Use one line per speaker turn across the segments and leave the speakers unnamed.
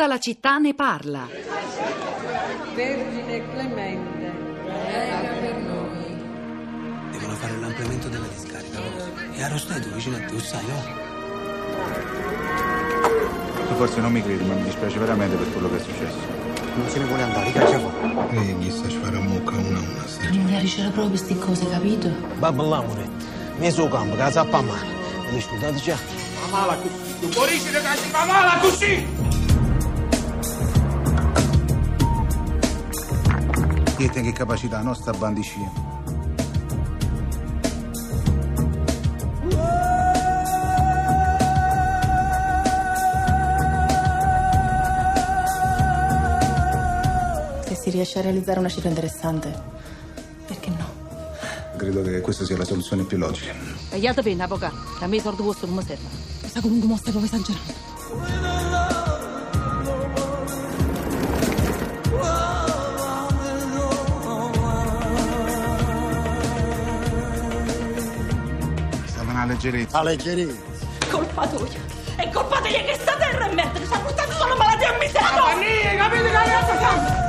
Tutta la città ne parla.
Vergine clemente,
prega per noi.
Devono fare l'ampliamento della discarica. E a Rosteto, vicino a te, lo sai, no?
Tu forse non mi credi, ma mi dispiace veramente per quello che è successo.
Non se ne vuole andare, caccia fuori.
E chissà ci farà mucca una a una sta
Non c'era proprio queste cose, capito?
Babbo l'amore, mi su campo, che sa a male. Mi scusate già.
Ma mala così, tu puoi che si fa mala così!
Siete che capacità nostra bandicina.
Se si riesce a realizzare una cifra interessante, perché no?
Credo che questa sia la soluzione più logica.
Tagliate bene, avvocato. A me i soldi vostri non mi servono.
Questa comunque mostra proprio esagerando.
Leggerezza.
A leggerezza.
Colpa tua. È colpa tua che sta terra è merda, che sta portando solo malattia a miseria.
Fanny, capite che ragazza siamo?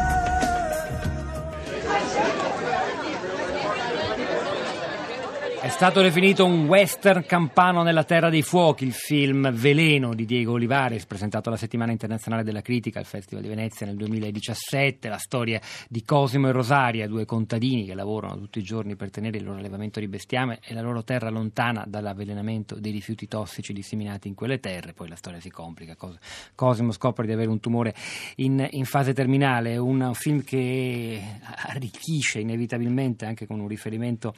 È stato definito un western campano nella terra dei fuochi, il film Veleno di Diego Olivares, presentato alla Settimana Internazionale della Critica al Festival di Venezia nel 2017, la storia di Cosimo e Rosaria, due contadini che lavorano tutti i giorni per tenere il loro allevamento di bestiame e la loro terra lontana dall'avvelenamento dei rifiuti tossici disseminati in quelle terre, poi la storia si complica, Cos- Cosimo scopre di avere un tumore in, in fase terminale, un film che arricchisce inevitabilmente anche con un riferimento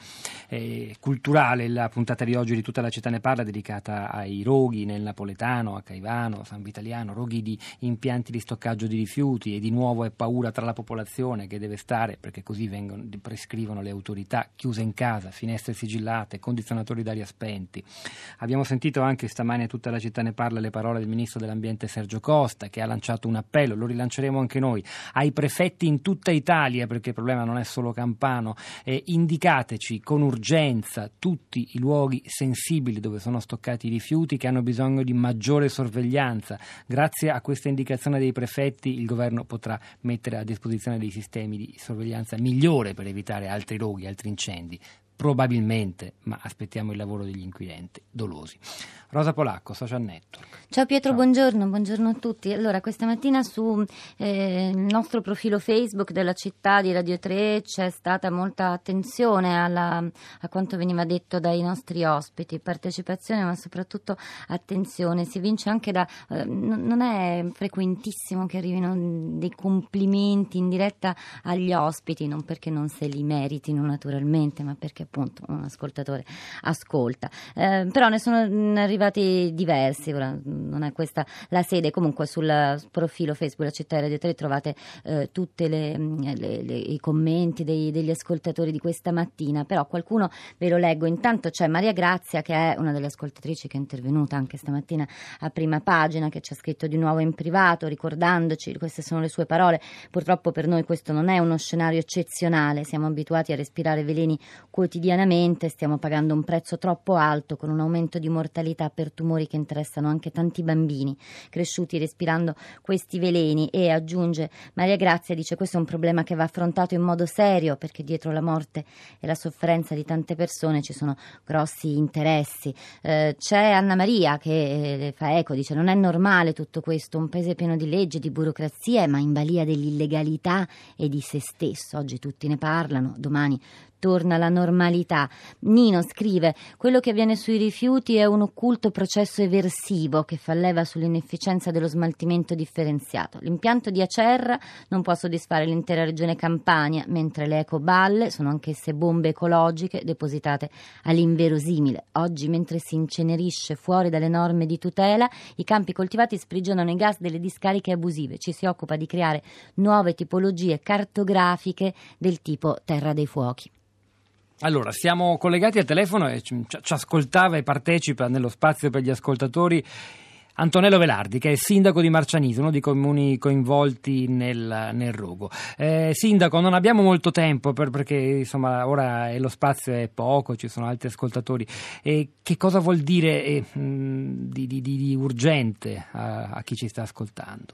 eh, culturale. La puntata di oggi di tutta la città ne parla, dedicata ai roghi nel napoletano, a Caivano, a San Vitaliano, roghi di impianti di stoccaggio di rifiuti e di nuovo è paura tra la popolazione che deve stare, perché così vengono, prescrivono le autorità, chiuse in casa, finestre sigillate, condizionatori d'aria spenti. Abbiamo sentito anche stamani a tutta la città ne parla le parole del ministro dell'ambiente Sergio Costa che ha lanciato un appello, lo rilanceremo anche noi, ai prefetti in tutta Italia, perché il problema non è solo campano, eh, indicateci con urgenza tutti i luoghi sensibili dove sono stoccati i rifiuti che hanno bisogno di maggiore sorveglianza. Grazie a questa indicazione dei prefetti il governo potrà mettere a disposizione dei sistemi di sorveglianza migliore per evitare altri roghi, altri incendi. Probabilmente, ma aspettiamo il lavoro degli inquirenti dolosi. Rosa Polacco, Social Network.
Ciao Pietro,
Ciao.
buongiorno, buongiorno a tutti. Allora, questa mattina sul eh, nostro profilo Facebook della città di Radio 3 c'è stata molta attenzione alla- a quanto veniva detto dai nostri ospiti, partecipazione ma soprattutto attenzione. Si vince anche da... eh, non non è frequentissimo che arrivino dei complimenti in diretta agli ospiti, non perché non se li meritino naturalmente, ma perché appunto un ascoltatore ascolta. Eh, però ne sono mh, arrivati diversi, ora mh, non è questa la sede, comunque sul profilo Facebook La Città di Radio 3 trovate eh, tutti i commenti dei- degli ascoltatori di questa mattina, però qualcuno ve lo leggo, intanto c'è Maria Grazia che è una delle ascoltatrici che è intervenuta anche stamattina a prima pagina, che ci ha scritto di nuovo in privato ricordandoci, queste sono le sue parole, purtroppo per noi questo non è uno scenario eccezionale, siamo abituati a respirare veleni quotidianamente, stiamo pagando un prezzo troppo alto con un aumento di mortalità per tumori che interessano anche tanti bambini cresciuti respirando questi veleni e aggiunge Maria Grazia dice questo è un problema che va affrontato in modo serio perché dietro la morte e la sofferenza di tante persone ci sono grossi interessi. Eh, c'è Anna Maria che eh, fa eco, dice non è normale tutto questo, un paese pieno di leggi, di burocrazie, ma in balia dell'illegalità e di se stesso. Oggi tutti ne parlano, domani torna la normalità. Nino scrive: Quello che avviene sui rifiuti è un occulto processo eversivo che fa leva sull'inefficienza dello smaltimento differenziato. L'impianto di Acerra non può soddisfare l'intera regione Campania, mentre le ecoballe sono anch'esse bombe ecologiche depositate all'inverosimile. Oggi, mentre si incenerisce fuori dalle norme di tutela, i campi coltivati sprigionano i gas delle discariche abusive. Ci si occupa di creare nuove tipologie cartografiche del tipo terra dei fuochi.
Allora, siamo collegati al telefono e ci, ci ascoltava e partecipa nello spazio per gli ascoltatori Antonello Velardi, che è sindaco di Marcianise, uno dei comuni coinvolti nel, nel rogo. Eh, sindaco, non abbiamo molto tempo per- perché insomma ora lo spazio è poco, ci sono altri ascoltatori. E che cosa vuol dire eh, di, di- di- di urgente a, a chi ci sta ascoltando?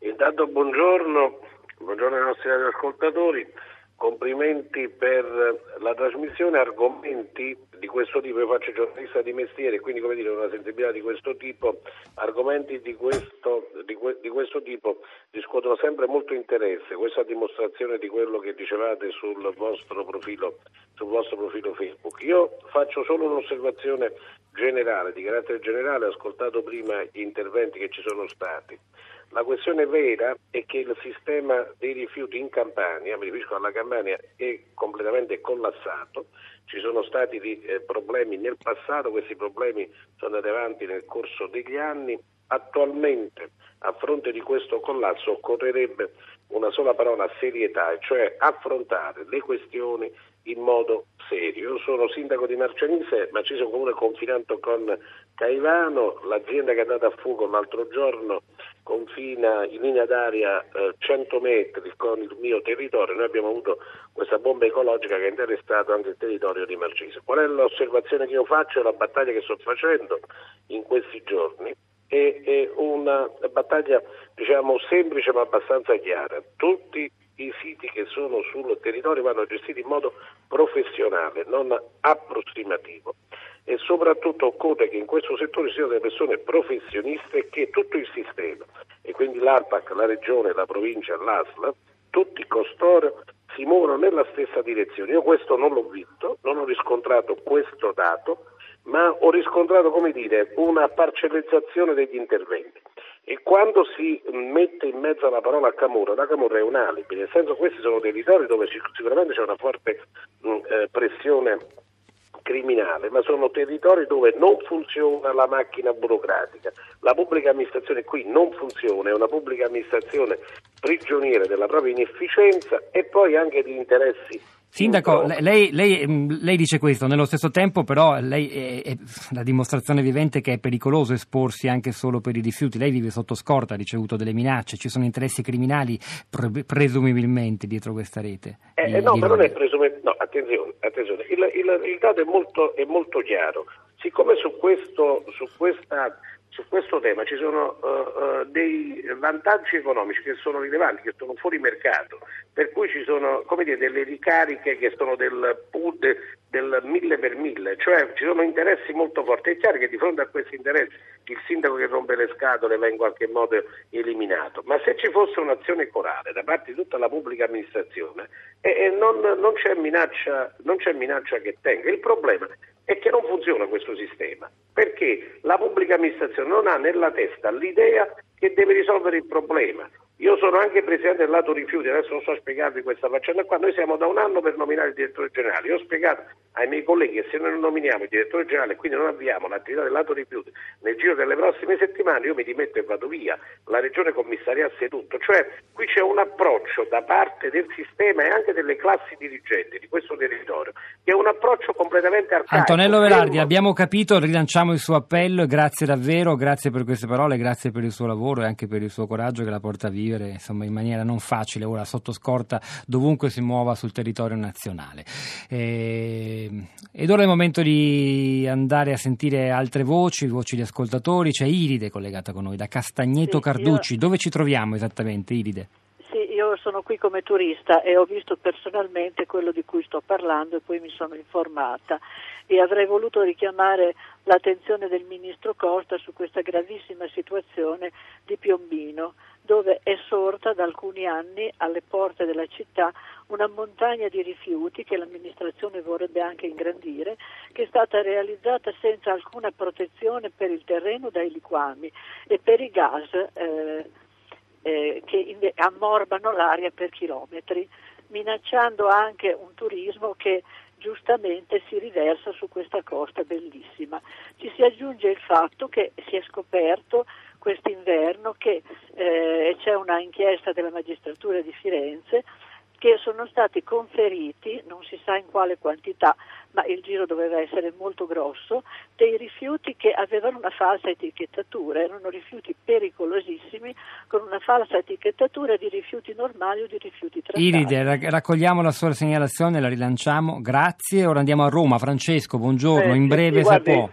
Intanto buongiorno, buongiorno ai nostri radioascoltatori, complimenti per la trasmissione, argomenti di questo tipo, io faccio giornalista di mestiere, quindi come dire una sensibilità di questo tipo, argomenti di questo, di, que, di questo tipo riscuotono sempre molto interesse, questa dimostrazione di quello che dicevate sul vostro profilo, sul vostro profilo Facebook. Io faccio solo un'osservazione generale, di carattere generale, ho ascoltato prima gli interventi che ci sono stati. La questione vera è che il sistema dei rifiuti in Campania, mi riferisco alla Campania, è completamente collassato. Ci sono stati eh, problemi nel passato, questi problemi sono andati avanti nel corso degli anni. Attualmente, a fronte di questo collasso, occorrerebbe una sola parola, serietà, cioè affrontare le questioni in modo serio. Io sono sindaco di Marcianise, ma ci sono comune confinanto con Caivano, l'azienda che è andata a fuoco l'altro giorno confina in linea d'aria eh, 100 metri con il mio territorio, noi abbiamo avuto questa bomba ecologica che ha interessato anche il territorio di Marcise. Qual è l'osservazione che io faccio e la battaglia che sto facendo in questi giorni? È, è una battaglia diciamo semplice ma abbastanza chiara. Tutti i siti che sono sul territorio vanno gestiti in modo professionale, non approssimativo e soprattutto occorre che in questo settore siano delle persone professioniste che tutto il sistema, e quindi l'ARPAC, la Regione, la Provincia, l'ASLA, tutti costoro si muovono nella stessa direzione. Io questo non l'ho visto, non ho riscontrato questo dato, ma ho riscontrato, come dire, una parcellizzazione degli interventi. E quando si mette in mezzo la parola Camorra, la Camorra è un alibi, nel senso che questi sono territori dove sicuramente c'è una forte mh, eh, pressione criminale, ma sono territori dove non funziona la macchina burocratica. La pubblica amministrazione qui non funziona, è una pubblica amministrazione prigioniera della propria inefficienza e poi anche di interessi
Sindaco, lei, lei, mm, lei, dice questo, nello stesso tempo però lei è, è, la dimostrazione vivente che è pericoloso esporsi anche solo per i rifiuti. Lei vive sotto scorta, ha ricevuto delle minacce, ci sono interessi criminali pre- presumibilmente dietro questa rete.
Eh, di, no, di però non è presumibilmente, no, attenzione, attenzione. Il, il, il, dato è molto, è molto chiaro. Siccome su, questo, su questa su questo tema ci sono uh, uh, dei vantaggi economici che sono rilevanti, che sono fuori mercato, per cui ci sono dire, delle ricariche che sono del PUD del mille per mille, cioè ci sono interessi molto forti. È chiaro che di fronte a questi interessi il sindaco che rompe le scatole va in qualche modo eliminato, ma se ci fosse un'azione corale da parte di tutta la pubblica amministrazione eh, non, non, c'è minaccia, non c'è minaccia che tenga. Il problema è che non funziona questo sistema, perché la pubblica amministrazione non ha nella testa l'idea che deve risolvere il problema. Io sono anche presidente del lato rifiuti, adesso non so spiegarvi questa faccenda qua, noi siamo da un anno per nominare il direttore generale, io ho spiegato ai miei colleghi che se noi non nominiamo il direttore generale e quindi non avviamo l'attività del lato rifiuti nel giro delle prossime settimane io mi dimetto e vado via, la regione commissariasse tutto, cioè qui c'è un approccio da parte del sistema e anche delle classi dirigenti di questo territorio che è un approccio completamente arcaico.
Antonello Velardi, abbiamo capito, rilanciamo il suo appello, grazie davvero, grazie per queste parole, grazie per il suo lavoro e anche per il suo coraggio che la porta via vivere insomma, in maniera non facile, ora sotto scorta dovunque si muova sul territorio nazionale. E, ed ora è il momento di andare a sentire altre voci, voci di ascoltatori. C'è Iride collegata con noi da Castagneto sì, Carducci. Io... Dove ci troviamo esattamente, Iride?
Sì, io sono qui come turista e ho visto personalmente quello di cui sto parlando e poi mi sono informata e avrei voluto richiamare l'attenzione del ministro Costa su questa gravissima situazione di Piombino dove è sorta da alcuni anni alle porte della città una montagna di rifiuti che l'amministrazione vorrebbe anche ingrandire, che è stata realizzata senza alcuna protezione per il terreno dai liquami e per i gas eh, eh, che ammorbano l'aria per chilometri, minacciando anche un turismo che giustamente si riversa su questa costa bellissima. Ci si aggiunge il fatto che si è scoperto quest'inverno che eh, c'è una inchiesta della magistratura di Firenze che sono stati conferiti, non si sa in quale quantità, ma il giro doveva essere molto grosso, dei rifiuti che avevano una falsa etichettatura, erano rifiuti pericolosissimi con una falsa etichettatura di rifiuti normali o di rifiuti trattati.
Iride, raccogliamo la sua segnalazione, la rilanciamo, grazie. Ora andiamo a Roma. Francesco, buongiorno, eh, in breve
sì,
se può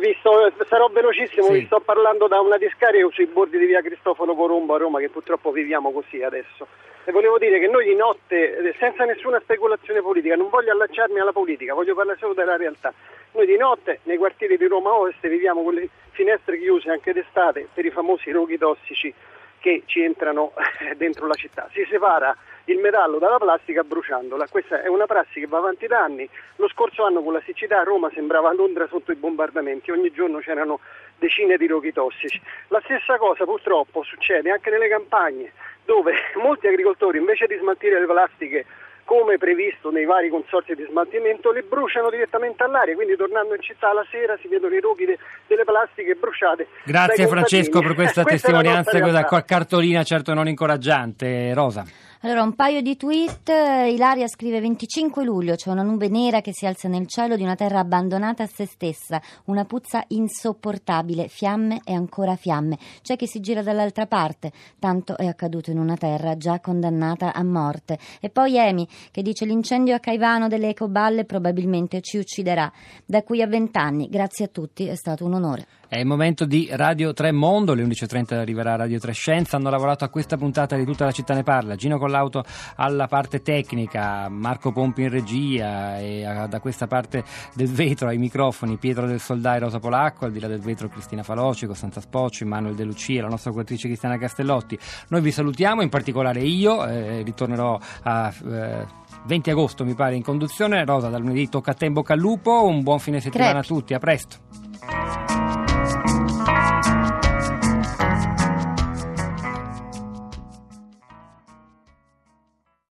vi sto- sarò velocissimo,
Sì.
vi sto parlando da una discarica sui bordi di via Cristoforo Colombo a Roma, che purtroppo viviamo così adesso. E volevo dire che noi di notte, eh, senza nessuna speculazione politica, non voglio allacciarmi alla politica, voglio parlare solo della realtà. Noi di notte nei quartieri di Roma Ovest viviamo con le finestre chiuse anche d'estate per i famosi roghi tossici che ci entrano dentro la città. Si separa il metallo dalla plastica bruciandola. Questa è una prassi che va avanti da anni. Lo scorso anno con la siccità a Roma sembrava Londra sotto i bombardamenti, ogni giorno c'erano decine di roghi tossici. La stessa cosa purtroppo succede anche nelle campagne, dove molti agricoltori invece di smaltire le plastiche come previsto nei vari consorzi di smaltimento, le bruciano direttamente all'aria, quindi tornando in città la sera si vedono i roghi de- delle plastiche bruciate.
Grazie Francesco per questa
Questa
testimonianza, questa cartolina certo non incoraggiante. Rosa.
Allora, un paio di tweet. Ilaria scrive 25 luglio, c'è una nube nera che si alza nel cielo di una terra abbandonata a se stessa, una puzza insopportabile, fiamme e ancora fiamme. C'è chi si gira dall'altra parte, tanto è accaduto in una terra già condannata a morte. E poi Emi che dice l'incendio a Caivano delle ecoballe probabilmente ci ucciderà. Da qui a vent'anni, grazie a tutti, è stato un onore.
È il momento di Radio 3 Mondo, alle 11.30 arriverà Radio 3 Scienza, hanno lavorato a questa puntata di tutta la città ne parla, Gino Collauto alla parte tecnica, Marco Pompi in regia e a- da questa parte del vetro ai microfoni Pietro del Soldai Rosa Polacco, al di là del vetro Cristina Faloci, Costanza Spocci, Manuel De Lucia, la nostra curatrice Cristiana Castellotti. Noi vi salutiamo, in particolare io, eh, ritornerò a... eh, 20 agosto mi pare in conduzione, Rosa dal lunedì tocca a te in bocca al lupo, un buon fine settimana
Crepi.
a tutti, a presto.